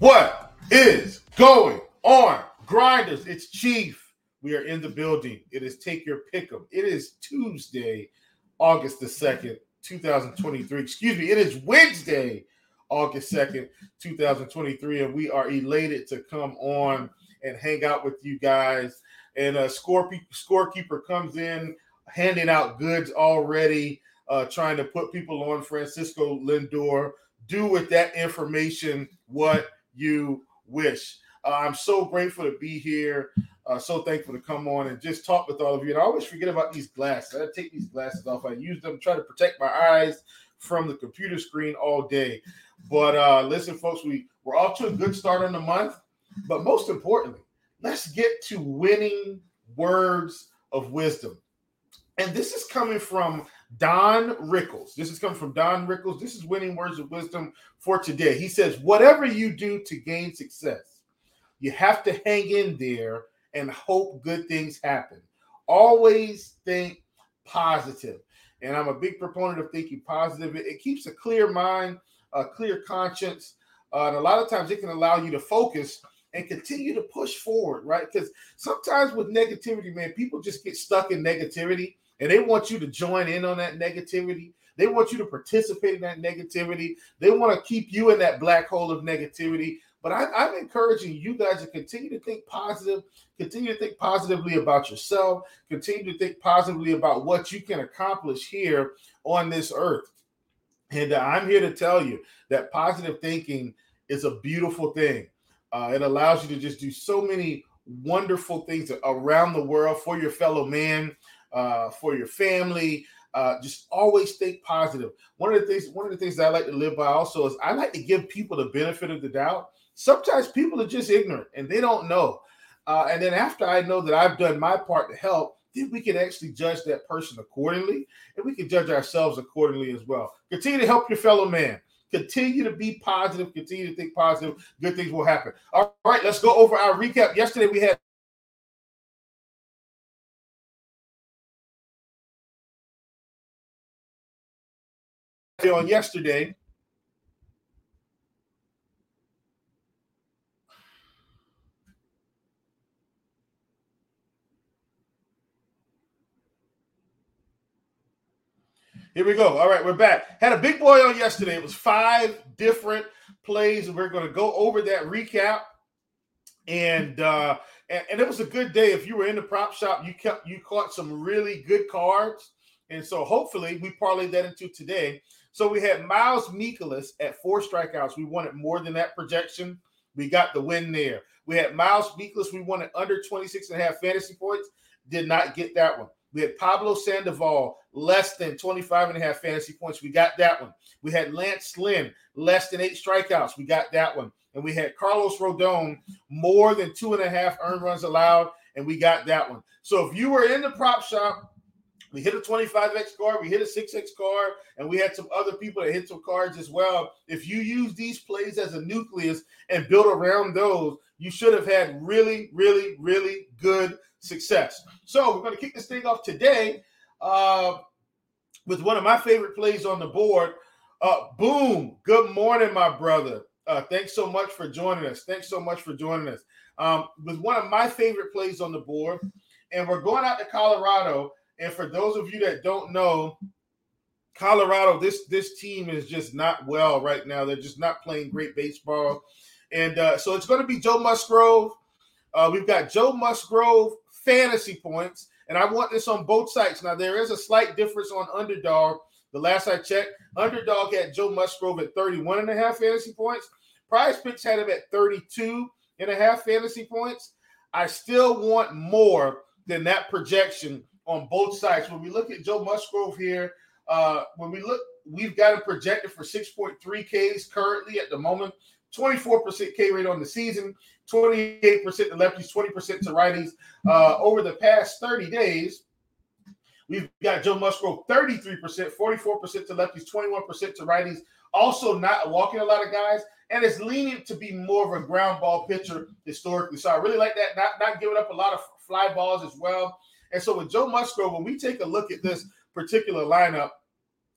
What is going on? Grinders, it's Chief. We are in the building. It is Take Your Pick'em. It is Tuesday, August the 2nd, 2023. Excuse me, it is Wednesday, August 2nd, 2023. And we are elated to come on and hang out with you guys. And a score scorekeeper comes in handing out goods already, uh, trying to put people on Francisco Lindor. Do with that information what you wish. Uh, I'm so grateful to be here. Uh, so thankful to come on and just talk with all of you. And I always forget about these glasses. I take these glasses off. I use them, to try to protect my eyes from the computer screen all day. But uh, listen, folks, we we're off to a good start on the month. But most importantly, let's get to winning words of wisdom. And this is coming from Don Rickles. This is coming from Don Rickles. This is winning words of wisdom for today. He says, Whatever you do to gain success, you have to hang in there and hope good things happen. Always think positive. And I'm a big proponent of thinking positive. It, it keeps a clear mind, a clear conscience. Uh, and a lot of times it can allow you to focus and continue to push forward, right? Because sometimes with negativity, man, people just get stuck in negativity and they want you to join in on that negativity. They want you to participate in that negativity. They want to keep you in that black hole of negativity. But I, am encouraging you guys to continue to think positive, continue to think positively about yourself, continue to think positively about what you can accomplish here on this earth. And I'm here to tell you that positive thinking is a beautiful thing. Uh, it allows you to just do so many wonderful things around the world for your fellow man uh, for your family. Uh, just always think positive. One of the things, one of the things that I like to live by also is I like to give people the benefit of the doubt. Sometimes people are just ignorant and they don't know. Uh, and then after I know that I've done my part to help, then we can actually judge that person accordingly, and we can judge ourselves accordingly as well. Continue to help your fellow man. Continue to be positive. Continue to think positive. Good things will happen. All right, let's go over our recap. Yesterday we had on yesterday. Here we go. All right, we're back. Had a big boy on yesterday. It was five different plays, and we're going to go over that recap. And uh, and, and it was a good day. If you were in the prop shop, you kept you caught some really good cards. And so hopefully we parlayed that into today. So we had Miles Mikolas at four strikeouts. We wanted more than that projection. We got the win there. We had Miles Mikolas. We wanted under 26 and a half fantasy points. Did not get that one. We had Pablo Sandoval, less than 25 and a half fantasy points. We got that one. We had Lance Lynn, less than eight strikeouts. We got that one. And we had Carlos Rodon, more than two and a half earned runs allowed. And we got that one. So if you were in the prop shop, we hit a 25x card, we hit a 6x card, and we had some other people that hit some cards as well. If you use these plays as a nucleus and build around those, you should have had really, really, really good success. So we're going to kick this thing off today uh, with one of my favorite plays on the board. Uh, boom. Good morning, my brother. Uh, thanks so much for joining us. Thanks so much for joining us. Um, with one of my favorite plays on the board, and we're going out to Colorado. And for those of you that don't know, Colorado, this this team is just not well right now. They're just not playing great baseball, and uh, so it's going to be Joe Musgrove. Uh, we've got Joe Musgrove fantasy points, and I want this on both sites. Now there is a slight difference on underdog. The last I checked, underdog had Joe Musgrove at 31 and a half fantasy points. PrizePicks had him at 32 and a half fantasy points. I still want more than that projection on both sides. When we look at Joe Musgrove here, uh, when we look, we've got him projected for 6.3 Ks currently at the moment, 24% K rate on the season, 28% to lefties, 20% to righties. Uh, over the past 30 days, we've got Joe Musgrove 33%, 44% to lefties, 21% to righties. Also, not walking a lot of guys, and it's leaning to be more of a ground ball pitcher historically. So I really like that, not, not giving up a lot of fly balls as well. And so with Joe Musgrove, when we take a look at this particular lineup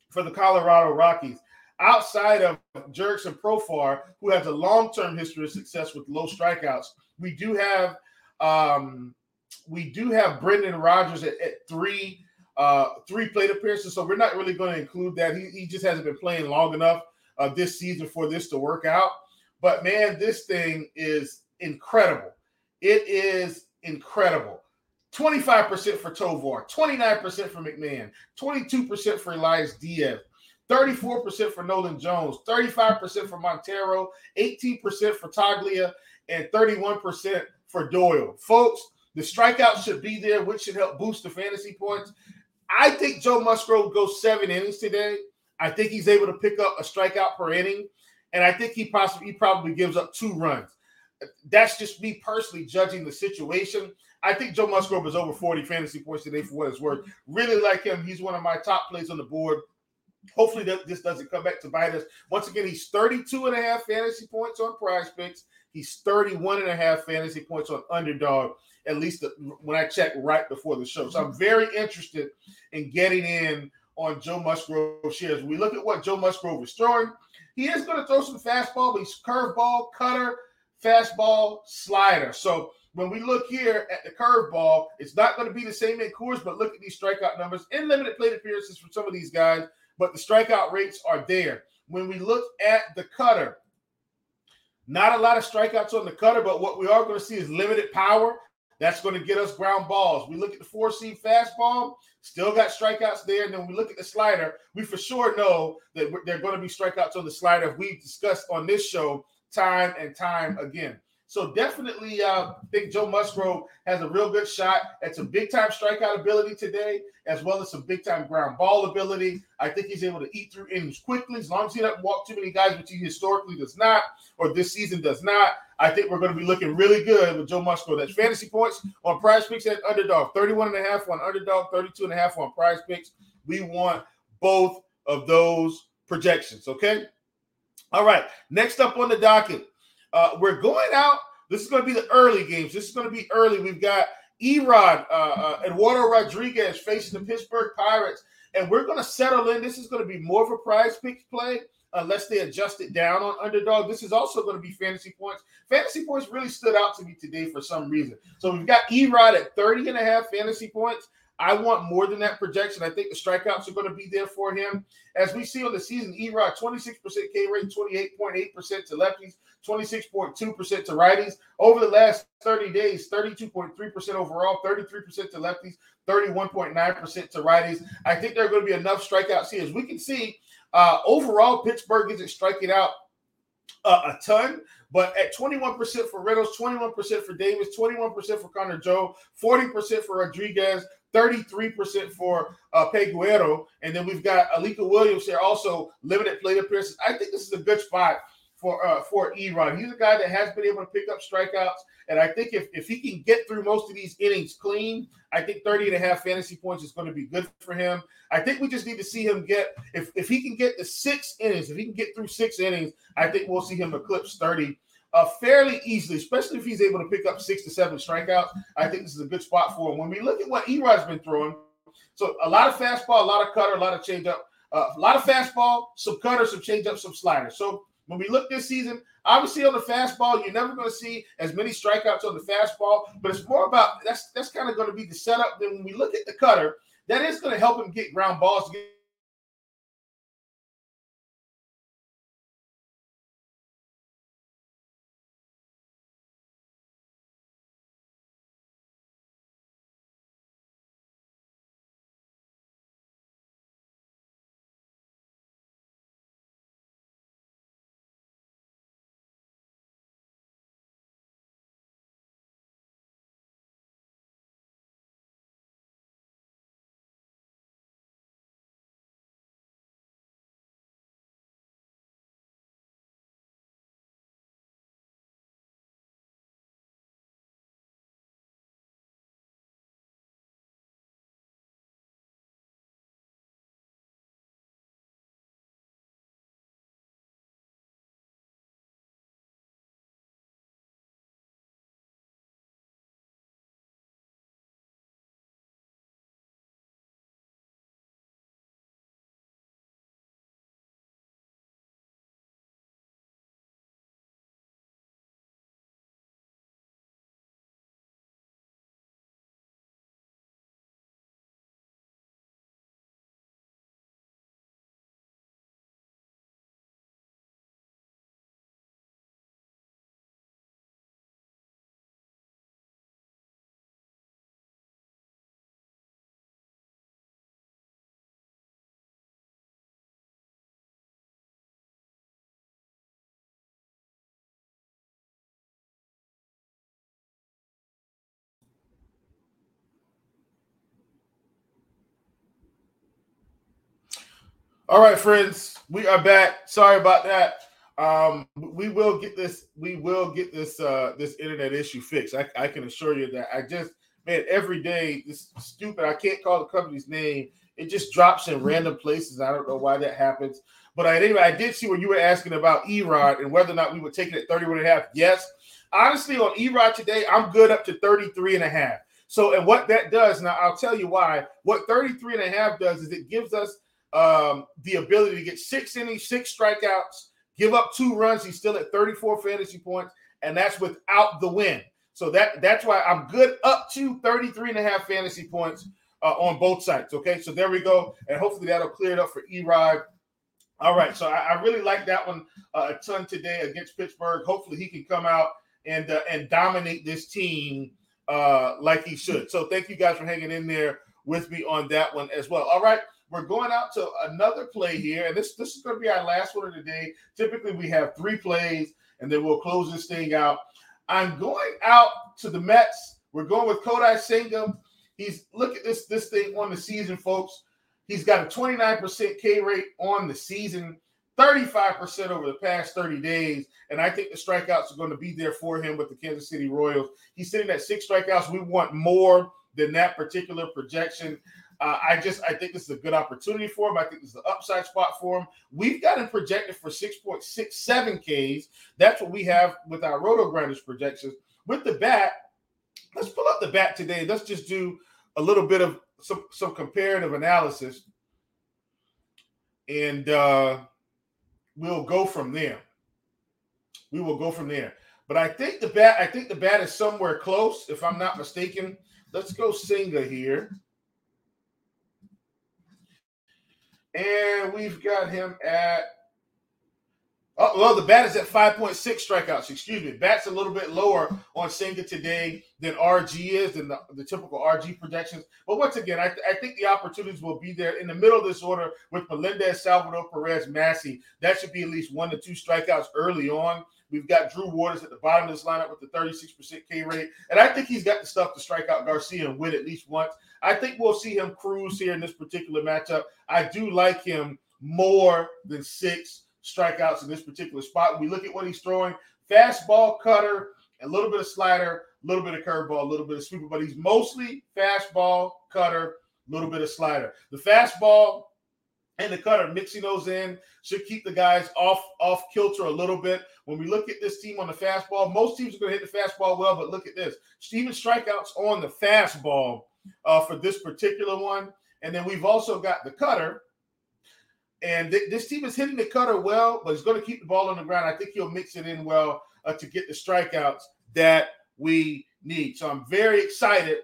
for the Colorado Rockies, outside of Jurickson Profar, who has a long-term history of success with low strikeouts, we do have um, we do have Brendan Rodgers at, at three uh, three plate appearances. So we're not really going to include that. He, he just hasn't been playing long enough uh, this season for this to work out. But man, this thing is incredible. It is incredible. 25% for Tovar, 29% for McMahon, 22% for Elias Diaz, 34% for Nolan Jones, 35% for Montero, 18% for Taglia, and 31% for Doyle. Folks, the strikeouts should be there, which should help boost the fantasy points. I think Joe Musgrove goes seven innings today. I think he's able to pick up a strikeout per inning, and I think he possibly he probably gives up two runs. That's just me personally judging the situation. I think Joe Musgrove is over 40 fantasy points today for what it's worth. Really like him. He's one of my top plays on the board. Hopefully that this doesn't come back to bite us. Once again, he's 32 and a half fantasy points on prize picks. He's 31 and a half fantasy points on underdog, at least when I checked right before the show. So I'm very interested in getting in on Joe Musgrove shares. We look at what Joe Musgrove is throwing, he is going to throw some fastball, but he's curveball, cutter, fastball, slider. So when we look here at the curveball, it's not going to be the same in Coors, but look at these strikeout numbers in limited plate appearances for some of these guys, but the strikeout rates are there. When we look at the cutter, not a lot of strikeouts on the cutter, but what we are going to see is limited power. That's going to get us ground balls. We look at the four seam fastball, still got strikeouts there. And then we look at the slider, we for sure know that there are going to be strikeouts on the slider. We've discussed on this show time and time again. So definitely uh, think Joe Musgrove has a real good shot at some big time strikeout ability today, as well as some big time ground ball ability. I think he's able to eat through innings quickly, as long as he doesn't walk too many guys, which he historically does not, or this season does not. I think we're going to be looking really good with Joe Musgrove. That's fantasy points on prize picks at underdog, 31 and a half on underdog, 32 and a half on prize picks. We want both of those projections. Okay. All right. Next up on the docket, uh, we're going out. This is going to be the early games. This is going to be early. We've got Erod, uh, uh, Eduardo Rodriguez facing the Pittsburgh Pirates, and we're going to settle in. This is going to be more of a prize pick play unless they adjust it down on underdog. This is also going to be fantasy points. Fantasy points really stood out to me today for some reason. So we've got Erod at 30 and a half fantasy points. I want more than that projection. I think the strikeouts are going to be there for him. As we see on the season, Erod 26% K rate, 28.8% to lefties, 26.2% to righties. Over the last 30 days, 32.3% overall, 33% to lefties, 31.9% to righties. I think there are going to be enough strikeouts here. As we can see, uh, overall, Pittsburgh isn't striking out a ton, but at 21% for Reynolds, 21% for Davis, 21% for Connor Joe, 40% for Rodriguez, 33% for uh, Peguero, and then we've got Alika Williams here also limited plate appearances. I think this is a good spot for uh, for Erod. He's a guy that has been able to pick up strikeouts, and I think if, if he can get through most of these innings clean, I think 30 and a half fantasy points is going to be good for him. I think we just need to see him get if if he can get the six innings, if he can get through six innings, I think we'll see him eclipse 30 uh, fairly easily, especially if he's able to pick up six to seven strikeouts. I think this is a good spot for him. When we look at what Erod's been throwing, So a lot of fastball, a lot of cutter, a lot of changeup, uh, a lot of fastball, some cutter, some changeup, some slider. So when we look this season, obviously on the fastball, you're never going to see as many strikeouts on the fastball, but it's more about that's that's kind of going to be the setup. Then when we look at the cutter, that is going to help him get ground balls to get All right, friends, we are back. Sorry about that. Um, we will get this. We will get this. Uh, this internet issue fixed. I, I can assure you that. I just man, every day this stupid. I can't call the company's name. It just drops in random places. I don't know why that happens. But I, anyway, I did see where you were asking about Erod and whether or not we would take it at 31 and a half. Yes. Honestly, on Erod today, I'm good up to 33 and a half. So, and what that does, now I'll tell you why. What 33 and a half does is it gives us um, the ability to get six innings, six strikeouts, give up two runs. He's still at 34 fantasy points, and that's without the win. So that that's why I'm good up to 33 and a half fantasy points uh, on both sides. Okay, so there we go, and hopefully that'll clear it up for Erod. All right, so I, I really like that one uh, a ton today against Pittsburgh. Hopefully he can come out and uh, and dominate this team uh, like he should. So thank you guys for hanging in there with me on that one as well. All right. We're going out to another play here, and this this is going to be our last one of the day. Typically, we have three plays, and then we'll close this thing out. I'm going out to the Mets. We're going with Kodai Senga. He's look at this this thing on the season, folks. He's got a 29% K rate on the season, 35% over the past 30 days. And I think the strikeouts are going to be there for him with the Kansas City Royals. He's sitting at six strikeouts. We want more than that particular projection. Uh, I just I think this is a good opportunity for him. I think this is an upside spot for him. We've got him projected for 6.67 Ks. That's what we have with our RotoGrinders projections. With the bat, let's pull up the bat today. Let's just do a little bit of some, some comparative analysis. And uh, we'll go from there. We will go from there. But I think the bat, I think the bat is somewhere close, if I'm not mistaken. Let's go Senga here. And we've got him at Oh, well, the bat is at 5.6 strikeouts. Excuse me. Bat's a little bit lower on Senga today than RG is, than the, the typical RG projections. But once again, I, th- I, think the opportunities will be there in the middle of this order with Melendez, Salvador Perez, Massey. That should be at least one to two strikeouts early on. We've got Drew Waters at the bottom of this lineup with the 36% K rate. And I think he's got the stuff to strike out Garcia and win at least once. I think we'll see him cruise here in this particular matchup. I do like him more than six strikeouts in this particular spot. When we look at what he's throwing, fastball, cutter, a little bit of slider, a little bit of curveball, a little bit of sweeper, but he's mostly fastball, cutter, a little bit of slider. The fastball and the cutter mixing those in should keep the guys off off kilter a little bit. When we look at this team on the fastball, most teams are going to hit the fastball well, but look at this. Steven strikeouts on the fastball uh, for this particular one. And then we've also got the cutter. And th- this team is hitting the cutter well, but he's going to keep the ball on the ground. I think he'll mix it in well uh, to get the strikeouts that we need. So I'm very excited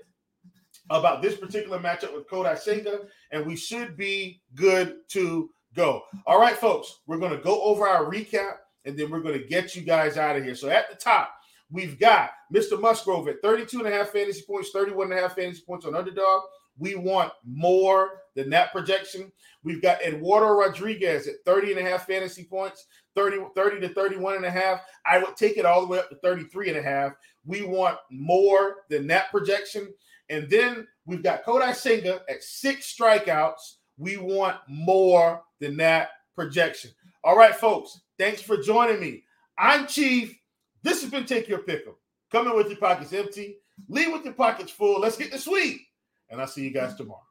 about this particular matchup with Kodai Senga, and we should be good to go. All right, folks, we're going to go over our recap, and then we're going to get you guys out of here. So at the top, we've got Mr. Musgrove at 32 and a half fantasy points, 31 and a half fantasy points on underdog. We want more than that projection. We've got Eduardo Rodriguez at 30 and a half fantasy points, 30, 30 to 31 and a half. I would take it all the way up to 33 and a half. We want more than that projection. And then we've got Kodai Senga at six strikeouts. We want more than that projection. All right, folks. Thanks for joining me. I'm Chief. This has been Take Your Pick'em. Come in with your pockets empty. Leave with your pockets full. Let's get the sweet. And I'll see you guys tomorrow.